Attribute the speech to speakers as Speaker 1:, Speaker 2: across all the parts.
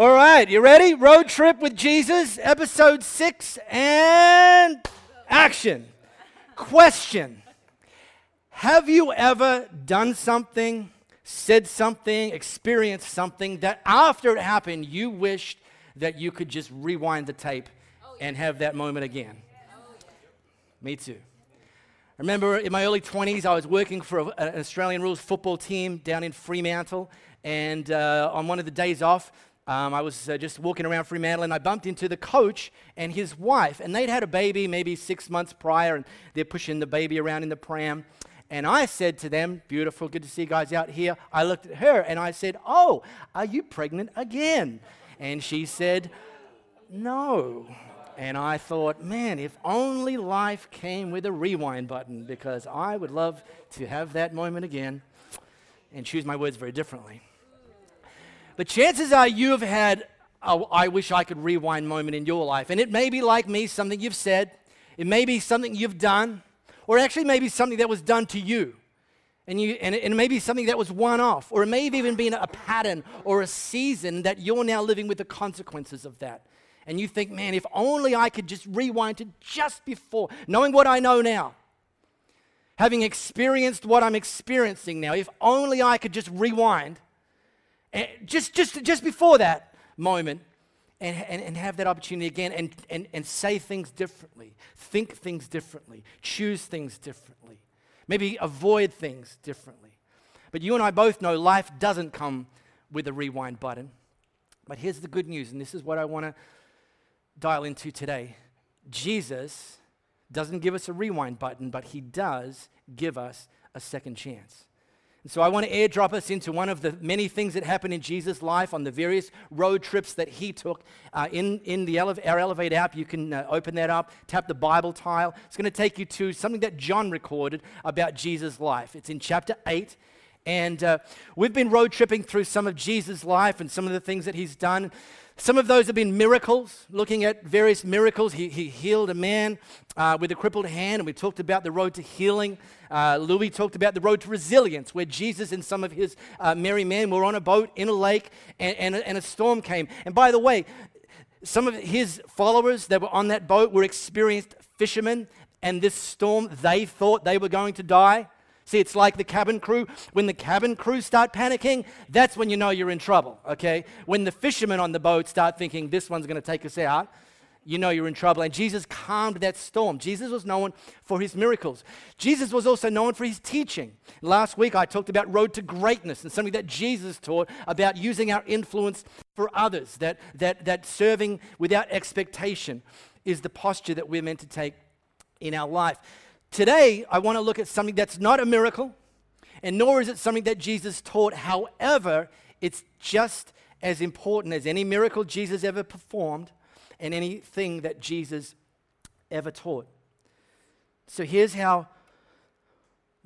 Speaker 1: All right, you ready? Road trip with Jesus, episode six, and action. Question Have you ever done something, said something, experienced something that after it happened, you wished that you could just rewind the tape and have that moment again? Me too. I remember in my early 20s, I was working for a, an Australian rules football team down in Fremantle. And uh, on one of the days off, um, I was uh, just walking around Fremantle and I bumped into the coach and his wife. And they'd had a baby maybe six months prior, and they're pushing the baby around in the pram. And I said to them, Beautiful, good to see you guys out here. I looked at her and I said, Oh, are you pregnant again? And she said, No. And I thought, man, if only life came with a rewind button, because I would love to have that moment again and choose my words very differently. But chances are you have had a I wish I could rewind moment in your life. And it may be like me, something you've said, it may be something you've done, or actually maybe something that was done to you. And, you, and, it, may be something that was one off, or it may have even been a pattern or a season that you're now living with the consequences of that and you think, man, if only I could just rewind to just before, knowing what I know now, having experienced what I'm experiencing now, if only I could just rewind, and just, just, just before that moment, and, and, and have that opportunity again and, and, and say things differently, think things differently, choose things differently, maybe avoid things differently. But you and I both know life doesn't come with a rewind button. But here's the good news, and this is what I want to dial into today. Jesus doesn't give us a rewind button, but he does give us a second chance. And so I want to airdrop us into one of the many things that happened in Jesus' life on the various road trips that he took. Uh, in in the our Elevate app, you can uh, open that up, tap the Bible tile. It's going to take you to something that John recorded about Jesus' life. It's in chapter 8. And uh, we've been road tripping through some of Jesus' life and some of the things that he's done. Some of those have been miracles, looking at various miracles. He, he healed a man uh, with a crippled hand, and we talked about the road to healing. Uh, Louis talked about the road to resilience, where Jesus and some of his uh, merry men were on a boat in a lake, and, and, and a storm came. And by the way, some of his followers that were on that boat were experienced fishermen, and this storm, they thought they were going to die. See, it's like the cabin crew. When the cabin crew start panicking, that's when you know you're in trouble, okay? When the fishermen on the boat start thinking, this one's going to take us out, you know you're in trouble. And Jesus calmed that storm. Jesus was known for his miracles. Jesus was also known for his teaching. Last week I talked about road to greatness and something that Jesus taught about using our influence for others, that, that, that serving without expectation is the posture that we're meant to take in our life. Today, I want to look at something that's not a miracle, and nor is it something that Jesus taught. However, it's just as important as any miracle Jesus ever performed and anything that Jesus ever taught. So here's how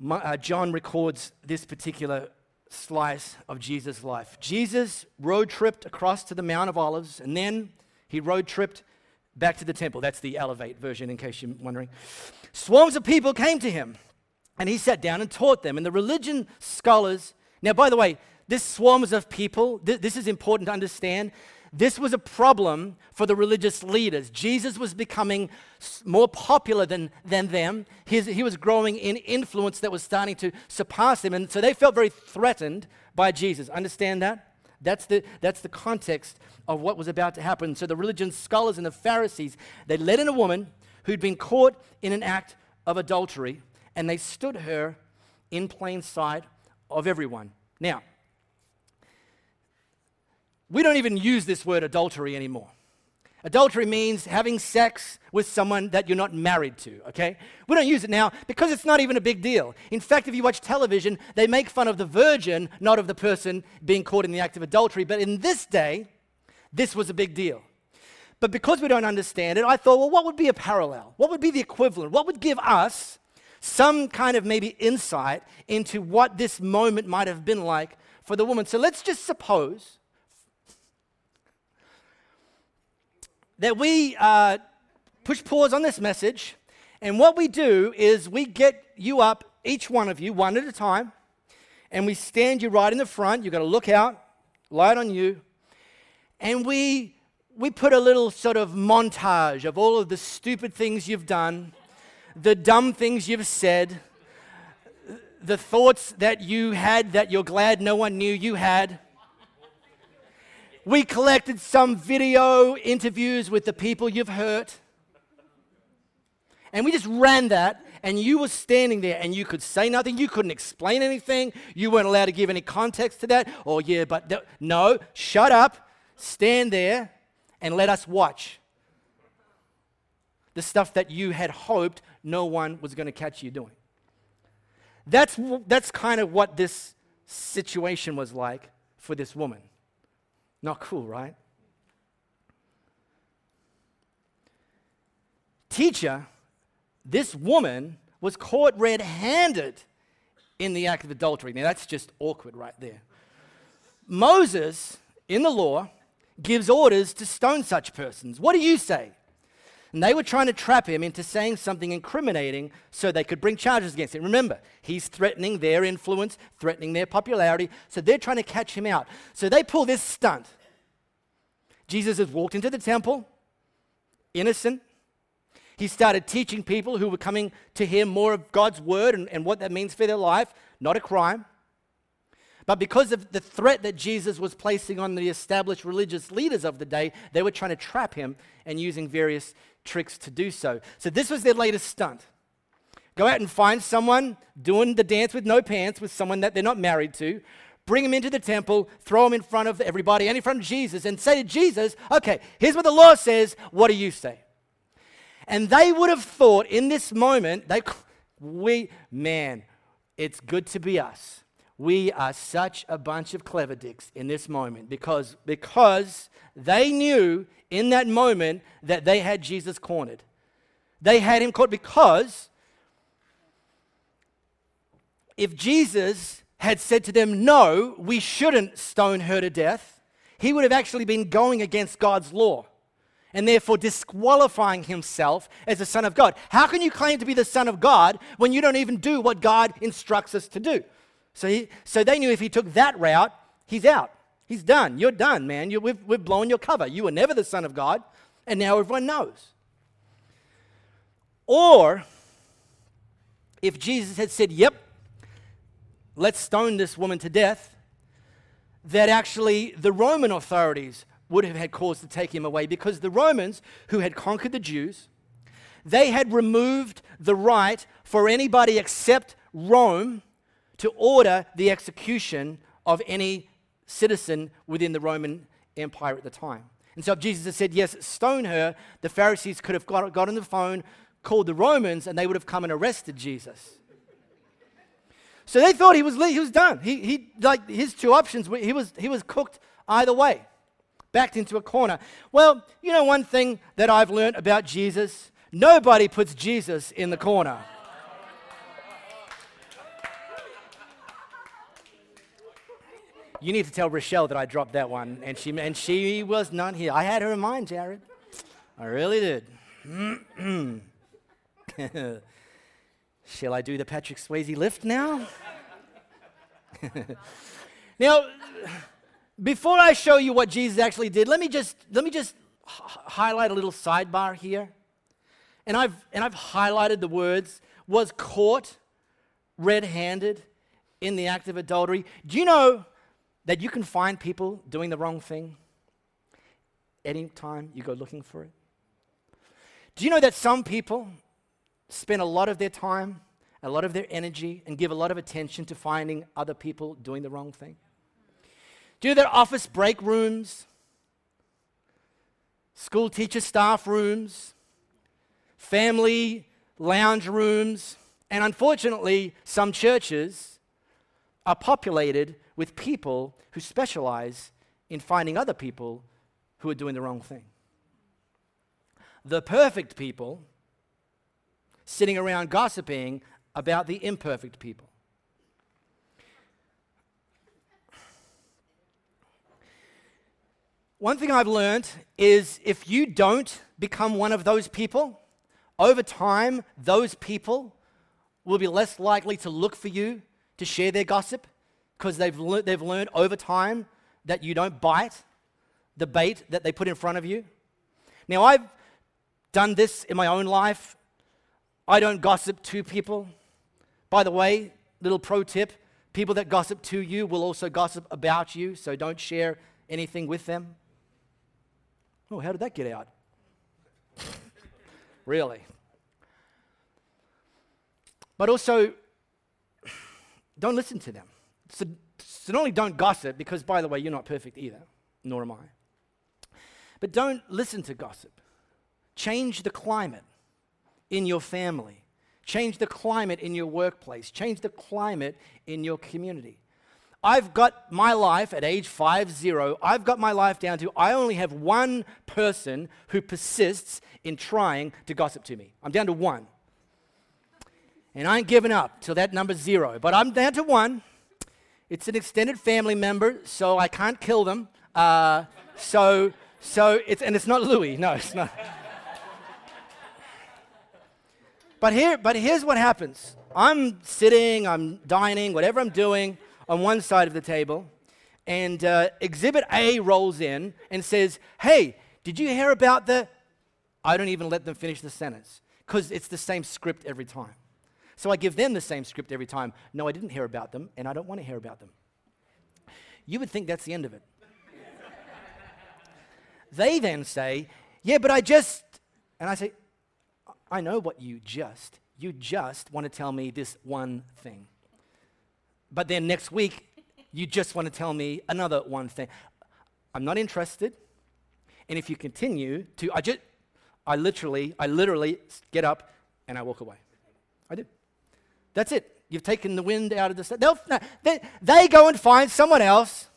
Speaker 1: uh, John records this particular slice of Jesus' life. Jesus road tripped across to the Mount of Olives, and then he road tripped back to the temple. That's the Elevate version, in case you're wondering. Swarms of people came to him, and he sat down and taught them. And the religion scholars, now, by the way, this swarms of people, th- this is important to understand. This was a problem for the religious leaders. Jesus was becoming more popular than, than them. His, he was growing in influence that was starting to surpass them. And so they felt very threatened by Jesus. Understand that? That's the, that's the context of what was about to happen. So the religion scholars and the Pharisees, they led in a woman who'd been caught in an act of adultery, and they stood her in plain sight of everyone. Now, we don't even use this word adultery anymore. Adultery means having sex with someone that you're not married to, okay? We don't use it now because it's not even a big deal. In fact, if you watch television, they make fun of the virgin, not of the person being caught in the act of adultery. But in this day, this was a big deal. But because we don't understand it, I thought, well, what would be a parallel? What would be the equivalent? What would give us some kind of maybe insight into what this moment might have been like for the woman? So let's just suppose that we uh, push pause on this message, and what we do is we get you up, each one of you, one at a time, and we stand you right in the front. You've got to look out, light on you, and we, we put a little sort of montage of all of the stupid things you've done, the dumb things you've said, the thoughts that you had that you're glad no one knew you had. We collected some video interviews with the people you've hurt. And we just ran that, and you were standing there and you could say nothing. You couldn't explain anything. You weren't allowed to give any context to that. Oh, yeah, but th- no, shut up, stand there, and let us watch the stuff that you had hoped no one was going to catch you doing. That's, that's kind of what this situation was like for this woman. Not cool, right? Teacher, this woman was caught red handed in the act of adultery. Now, that's just awkward right there. Moses, in the law, gives orders to stone such persons. What do you say? And they were trying to trap him into saying something incriminating so they could bring charges against him. Remember, he's threatening their influence, threatening their popularity, so they're trying to catch him out. So they pull this stunt. Jesus has walked into the temple, innocent, he started teaching people who were coming to hear more of God's word and, and what that means for their life, not a crime. But because of the threat that Jesus was placing on the established religious leaders of the day, they were trying to trap him and using various tricks to do so. So, this was their latest stunt. Go out and find someone doing the dance with no pants with someone that they're not married to. Bring him into the temple, throw him in front of everybody and in front of Jesus, and say to Jesus, Okay, here's what the law says. What do you say? And they would have thought in this moment, they, we, man, it's good to be us. We are such a bunch of clever dicks in this moment because, because they knew in that moment that they had Jesus cornered. They had him caught because if Jesus had said to them, No, we shouldn't stone her to death, he would have actually been going against God's law and therefore disqualifying himself as a son of God. How can you claim to be the son of God when you don't even do what God instructs us to do? So, he, so they knew if he took that route, he's out. He's done. You're done, man. You, we've, we've blown your cover. You were never the son of God, and now everyone knows. Or if Jesus had said, Yep, let's stone this woman to death, that actually the Roman authorities would have had cause to take him away because the Romans, who had conquered the Jews, they had removed the right for anybody except Rome to order the execution of any citizen within the Roman Empire at the time. And so if Jesus had said, Yes, stone her, the Pharisees could have got, got on the phone, called the Romans, and they would have come and arrested Jesus. So they thought he was, he was done. He, he, like his two options, he was, he was cooked either way backed into a corner. Well, you know one thing that I've learned about Jesus? Nobody puts Jesus in the corner. You need to tell Rochelle that I dropped that one, and she, and she was not here. I had her in mind, Jared. I really did. Shall I do the Patrick Swayze lift now? now, before I show you what Jesus actually did, let me just, let me just h- highlight a little sidebar here. And I've, and I've highlighted the words was caught red handed in the act of adultery. Do you know that you can find people doing the wrong thing anytime you go looking for it? Do you know that some people spend a lot of their time, a lot of their energy, and give a lot of attention to finding other people doing the wrong thing? Do their office break rooms, school teacher staff rooms, family lounge rooms, and unfortunately, some churches are populated with people who specialize in finding other people who are doing the wrong thing. The perfect people sitting around gossiping about the imperfect people. One thing I've learned is if you don't become one of those people, over time, those people will be less likely to look for you to share their gossip because they've, le- they've learned over time that you don't bite. the bait that they put in front of you. Now, I've done this in my own life. I don't gossip to people. By the way, little pro tip people that gossip to you will also gossip about you, so don't share anything with them. Oh, how did that get out? really? But also, don't listen to them. So, so, not only don't gossip, because by the way, you're not perfect either, nor am I, but don't listen to gossip. Change the climate in your family, change the climate in your workplace, change the climate in your community. I've got my life at age five zero. I've got my life down to I only have one person who persists in trying to gossip to me. I'm down to one. And I ain't giving up till that number's zero. But I'm down to one. It's an extended family member, so I can't kill them. Uh, so, so it's, and it's not Louis. No, it's not. But here, but here's what happens. I'm sitting, I'm dining, whatever I'm doing on one side of the table, and uh, Exhibit A rolls in and says, Hey, did you hear about the. I don't even let them finish the sentence because it's the same script every time. So I give them the same script every time. No, I didn't hear about them, and I don't want to hear about them. You would think that's the end of it. they then say, Yeah, but I just. And I say, I know what you just. You just want to tell me this one thing. But then next week, you just want to tell me another one thing. I'm not interested. And if you continue to, I just, I literally, I literally get up and I walk away. I do. That's it. You've taken the wind out of the sail. No, they, they go and find someone else,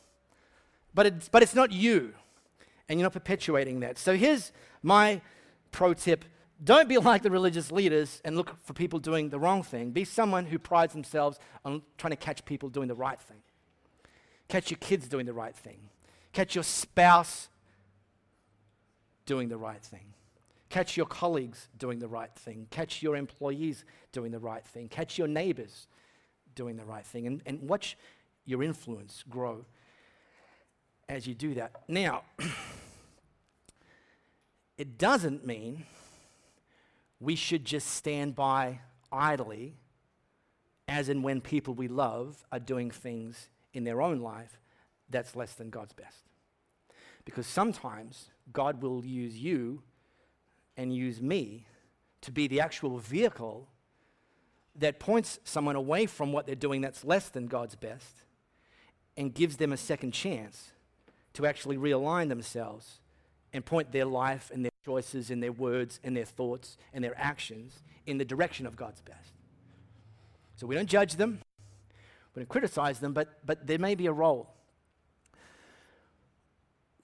Speaker 1: but it's, but it's not you. And you're not perpetuating that. So here's my pro tip don't be like the religious leaders and look for people doing the wrong thing. Be someone who prides themselves on trying to catch people doing the right thing. Catch your kids doing the right thing. Catch your spouse doing the right thing. Catch your colleagues doing the right thing. Catch your employees doing the right thing. Catch your neighbors doing the right thing. And, and watch your influence grow as you do that. Now, it doesn't mean we should just stand by idly as and when people we love are doing things in their own life that's less than God's best. Because sometimes God will use you and use me to be the actual vehicle that points someone away from what they're doing that's less than God's best and gives them a second chance to actually realign themselves and point their life and their choices and their words and their thoughts and their actions in the direction of God's best. So we don't judge them, we don't criticize them, but, but there may be a role.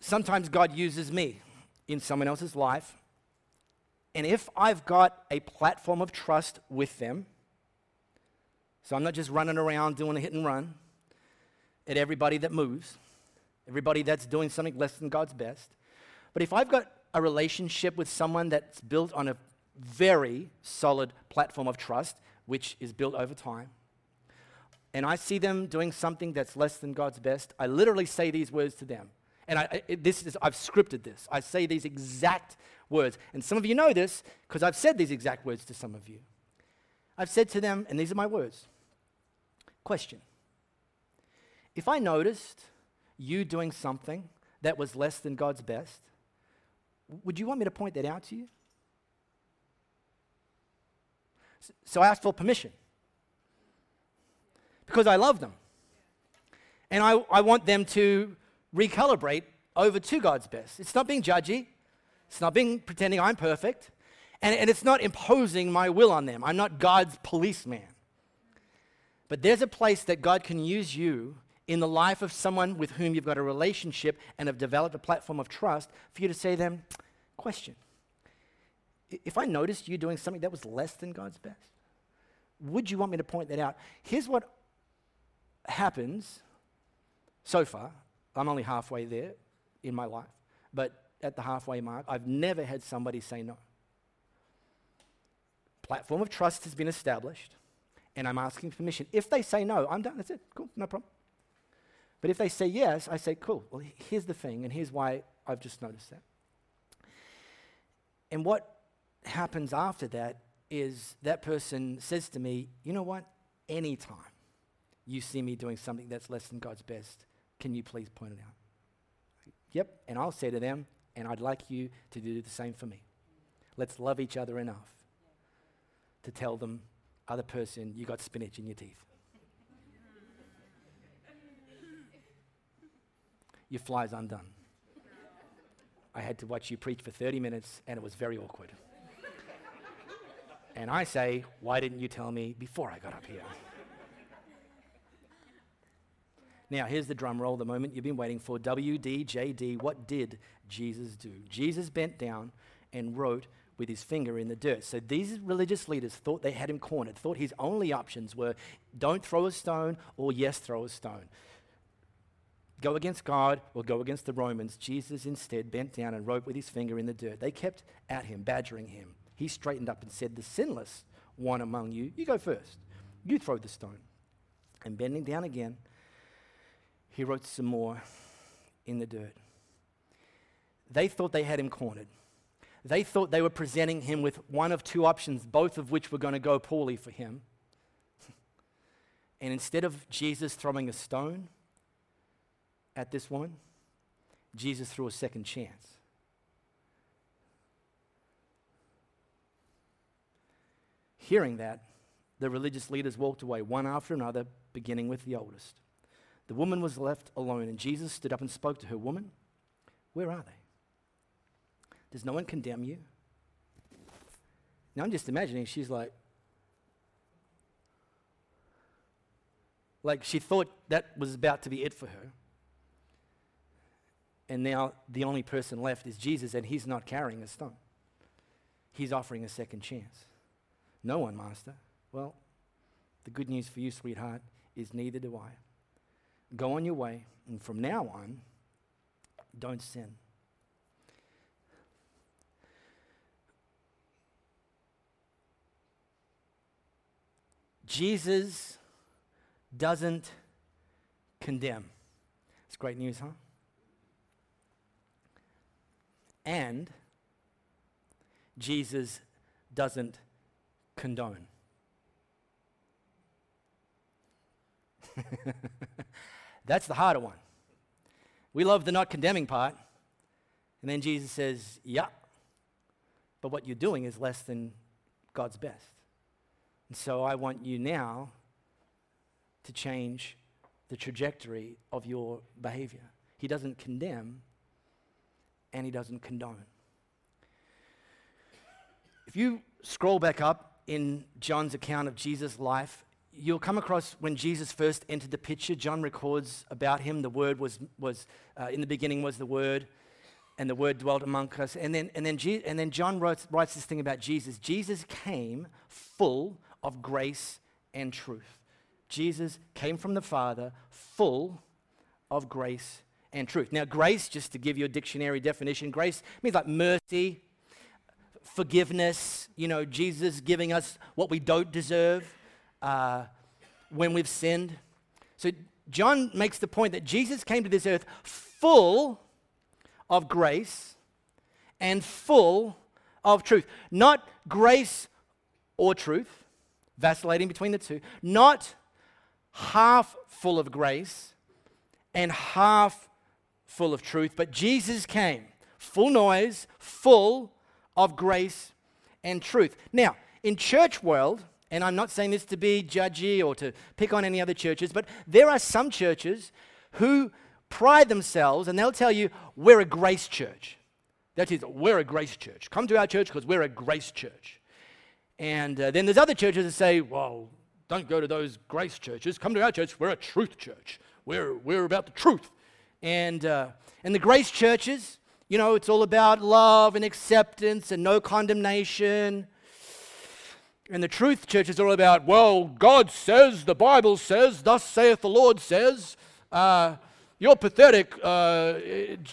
Speaker 1: Sometimes God uses me in someone else's life, and if I've got a platform of trust with them, so I'm not just running around doing a hit and run at everybody that moves, everybody that's doing something less than God's best. But if I've got a relationship with someone that's built on a very solid platform of trust, which is built over time, and I see them doing something that's less than God's best, I literally say these words to them. And I, it, this is, I've scripted this. I say these exact words. And some of you know this because I've said these exact words to some of you. I've said to them, and these are my words Question If I noticed you doing something that was less than God's best, would you want me to point that out to you? So I asked for permission because I love them. And I, I want them to recalibrate over to God's best. It's not being judgy, it's not being pretending I'm perfect, and, and it's not imposing my will on them. I'm not God's policeman. But there's a place that God can use you in the life of someone with whom you've got a relationship and have developed a platform of trust for you to say to them, question. If I noticed you doing something that was less than God's best, would you want me to point that out? Here's what happens so far. I'm only halfway there in my life, but at the halfway mark, I've never had somebody say no. Platform of trust has been established, and I'm asking permission. If they say no, I'm done. That's it. Cool, no problem. But if they say yes, I say, cool, well, here's the thing, and here's why I've just noticed that. And what happens after that is that person says to me, You know what? Anytime you see me doing something that's less than God's best, can you please point it out? Yep. And I'll say to them, And I'd like you to do the same for me. Let's love each other enough to tell them, other person, you got spinach in your teeth. Your fly's undone. I had to watch you preach for 30 minutes, and it was very awkward. and I say, Why didn't you tell me before I got up here? now, here's the drum roll, the moment you've been waiting for. WDJD, what did Jesus do? Jesus bent down and wrote with his finger in the dirt. So these religious leaders thought they had him cornered, thought his only options were don't throw a stone or yes, throw a stone go against God or go against the Romans. Jesus instead bent down and wrote with his finger in the dirt. They kept at him, badgering him. He straightened up and said, The sinless one among you, you go first. You throw the stone. And bending down again, he wrote some more in the dirt. They thought they had him cornered. They thought they were presenting him with one of two options, both of which were going to go poorly for him. and instead of Jesus throwing a stone, at this woman, Jesus threw a second chance. Hearing that, the religious leaders walked away, one after another, beginning with the oldest. The woman was left alone, and Jesus stood up and spoke to her Woman, where are they? Does no one condemn you? Now I'm just imagining she's like, like she thought that was about to be it for her and now the only person left is Jesus, and he's not carrying a stone. He's offering a second chance. No one, Master. Well, the good news for you, sweetheart, is neither do I. Go on your way, and from now on, don't sin. Jesus doesn't condemn. It's great news, huh? And Jesus doesn't condone. That's the harder one. We love the not condemning part. And then Jesus says, Yeah, but what you're doing is less than God's best. And so I want you now to change the trajectory of your behavior. He doesn't condemn, and he doesn't condone. If you scroll back up in John's account of Jesus' life, you'll come across when Jesus first entered the picture. John records about him. The Word was, was uh, in the beginning was the Word, and the Word dwelt among us. And then, and then, Je- and then John writes, writes this thing about Jesus Jesus came full of grace and truth. Jesus came from the Father full of grace and truth. Now, grace, just to give you a dictionary definition, grace means like mercy, forgiveness, you know, Jesus giving us what we don't deserve uh, when we've sinned. So, John makes the point that Jesus came to this earth full of grace and full of truth. Not grace or truth, vacillating between the two, not half full of grace and half full of truth, but Jesus came, full noise, full of grace and truth. Now, in church world, and I'm not saying this to be judgy or to pick on any other churches, but there are some churches who pride themselves and they'll tell you, we're a grace church. That is, we're a grace church. Come to our church because we're a grace church. And uh, then there's other churches that say, well, don't go to those grace churches. Come to our church. We're a truth church. We're, we're about the truth. And, uh, and the grace churches, you know, it's all about love and acceptance and no condemnation. And the truth church is all about, well, God says, the Bible says, thus saith the Lord says. Uh, you're pathetic. Uh,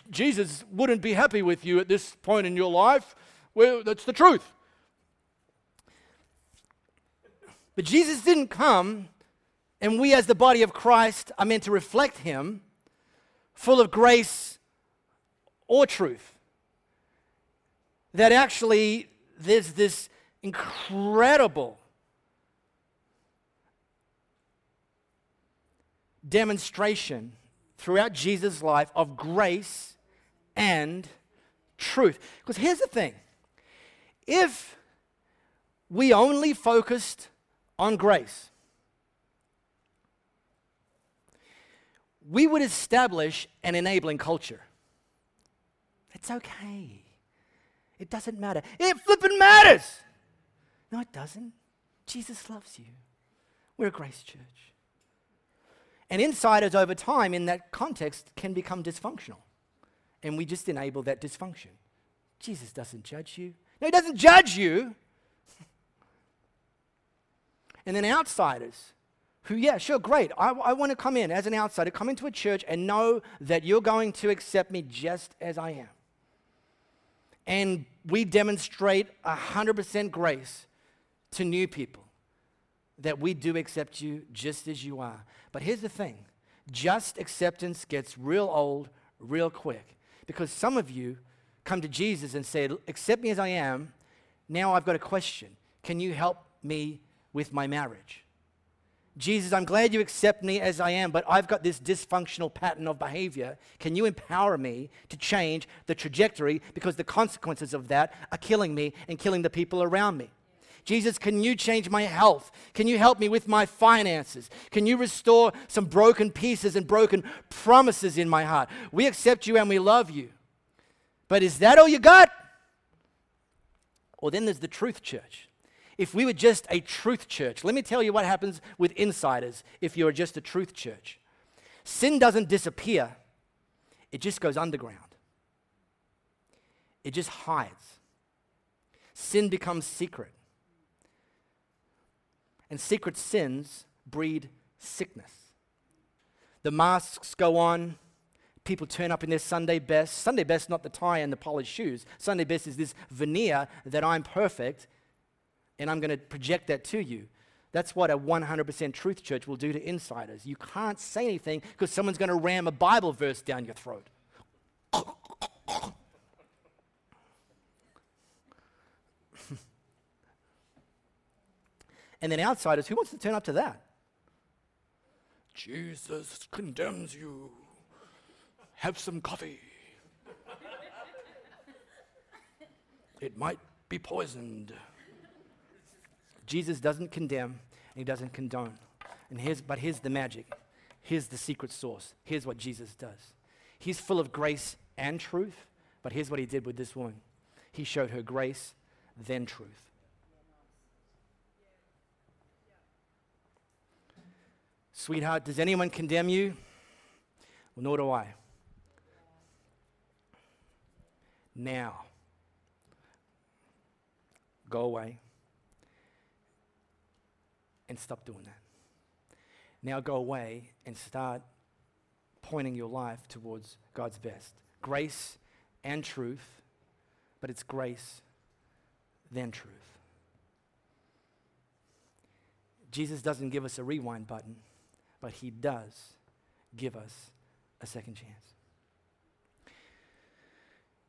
Speaker 1: Jesus wouldn't be happy with you at this point in your life. Well, that's the truth. But Jesus didn't come, and we as the body of Christ are meant to reflect him full of grace or truth. That actually there's this incredible demonstration throughout Jesus' life of grace and truth. Because here's the thing if we only focused on grace, we would establish an enabling culture. It's okay. It doesn't matter. It flipping matters. No, it doesn't. Jesus loves you. We're a grace church. And insiders over time in that context can become dysfunctional. And we just enable that dysfunction. Jesus doesn't judge you. No, he doesn't judge you. and then outsiders who, yeah, sure, great. I, I want to come in as an outsider, come into a church and know that you're going to accept me just as I am. And we demonstrate 100% grace to new people that we do accept you just as you are. But here's the thing just acceptance gets real old real quick because some of you come to Jesus and say, Accept me as I am. Now I've got a question. Can you help me with my marriage? Jesus, I'm glad you accept me as I am, but I've got this dysfunctional pattern of behavior. Can you empower me to change the trajectory because the consequences of that are killing me and killing the people around me? Jesus, can you change my health? Can you help me with my finances? Can you restore some broken pieces and broken promises in my heart? We accept you and we love you. But is that all you got? Or then there's the truth church if we were just a truth church, let me tell you what happens with insiders if you're just a truth church. Sin doesn't disappear, it just goes underground, it just hides. Sin becomes secret. And secret sins breed sickness. The masks go on. People turn up in their Sunday best. Sunday best, not the tie and the polished shoes. Sunday best is this veneer that I'm perfect and I'm going to project that to you. That's what a 100% truth church will do to insiders. You can't say anything because someone's going to ram a Bible verse down your throat. and then outsiders, who wants to turn up to that? Jesus condemns you. Have some coffee. it might be poisoned. Jesus doesn't condemn and he doesn't condone. And here's, but here's the magic. Here's the secret source. Here's what Jesus does. He's full of grace and truth, but here's what he did with this woman. He showed her grace, then truth. Sweetheart, does anyone condemn you? Well, nor do I. Now, go away and stop doing that. Now go away and start pointing your life towards God's best. Grace and truth, but it's grace, then truth. Jesus doesn't give us a rewind button, but he does give us a second chance.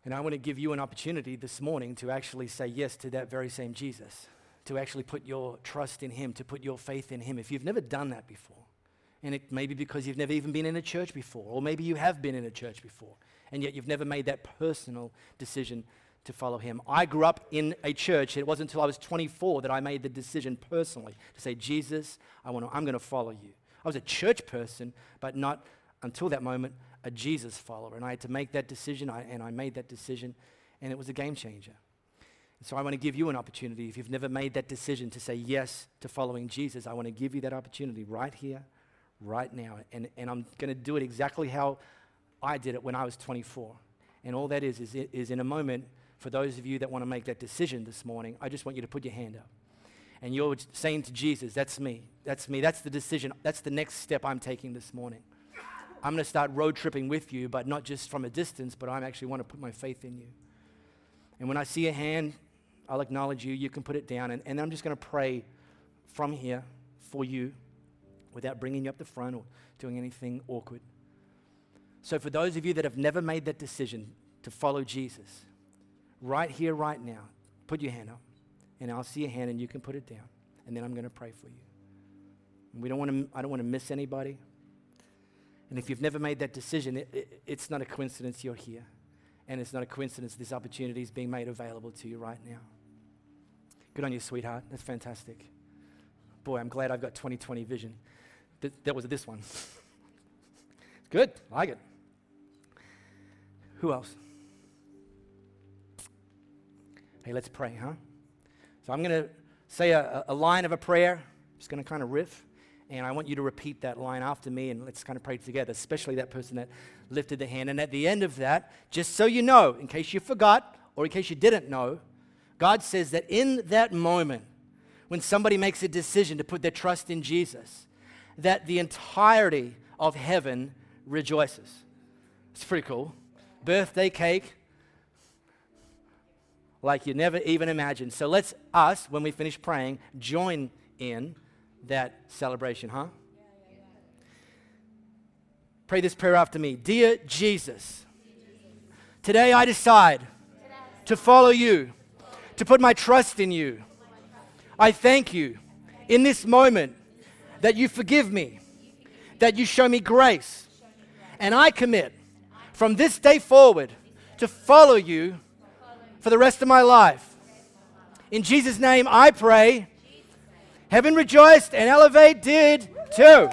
Speaker 1: And I want to give you an opportunity this morning to actually say yes to that very same Jesus to actually put your trust in Him, to put your faith in Him. If you've never done that before, and it may be because you've never even been in a church before, or maybe you have been in a church before, and yet you've never made that personal decision to follow Him. I grew up in a church. It wasn't until I was 24 that I made the decision personally to say, Jesus, I want to, I'm going to follow you. I was a church person, but not until that moment a Jesus follower. And I had to make that decision, I, and I made that decision, and it was a game changer. So I want to give you an opportunity. If you've never made that decision to say yes to following Jesus, I want to give you that opportunity right here, right now. And, and I'm going to do it exactly how I did it when I was 24. And all that is, is, is in a moment, for those of you that want to make that decision this morning, I just want you to put your hand up. And you're saying to Jesus, That's me. That's me. That's the decision. That's the next step I'm taking this morning. I'm going to start road tripping with you, but not just from a distance, but I actually want to put my faith in you. And when I see a hand, I'll acknowledge you. You can put it down. And, and I'm just going to pray from here for you without bringing you up the front or doing anything awkward. So, for those of you that have never made that decision to follow Jesus, right here, right now, put your hand up. And I'll see your hand and you can put it down. And then I'm going to pray for you. We don't want to, I don't want to miss anybody. And if you've never made that decision, it, it, it's not a coincidence you're here. And it's not a coincidence this opportunity is being made available to you right now. Good on you, sweetheart. That's fantastic. Boy, I'm glad I've got 2020 vision. Th- that was this one. Good. I like it. Who else? Hey, let's pray, huh? So I'm going to say a, a line of a prayer. I'm Just going to kind of riff. And I want you to repeat that line after me and let's kind of pray together, especially that person that lifted the hand. And at the end of that, just so you know, in case you forgot or in case you didn't know, God says that in that moment, when somebody makes a decision to put their trust in Jesus, that the entirety of heaven rejoices. It's pretty cool. Birthday cake, like you never even imagined. So let's us, when we finish praying, join in that celebration, huh? Pray this prayer after me. Dear Jesus, today I decide to follow you, to put my trust in you. I thank you in this moment that you forgive me, that you show me grace, and I commit from this day forward to follow you for the rest of my life. In Jesus' name I pray. Heaven rejoiced and Elevate did too.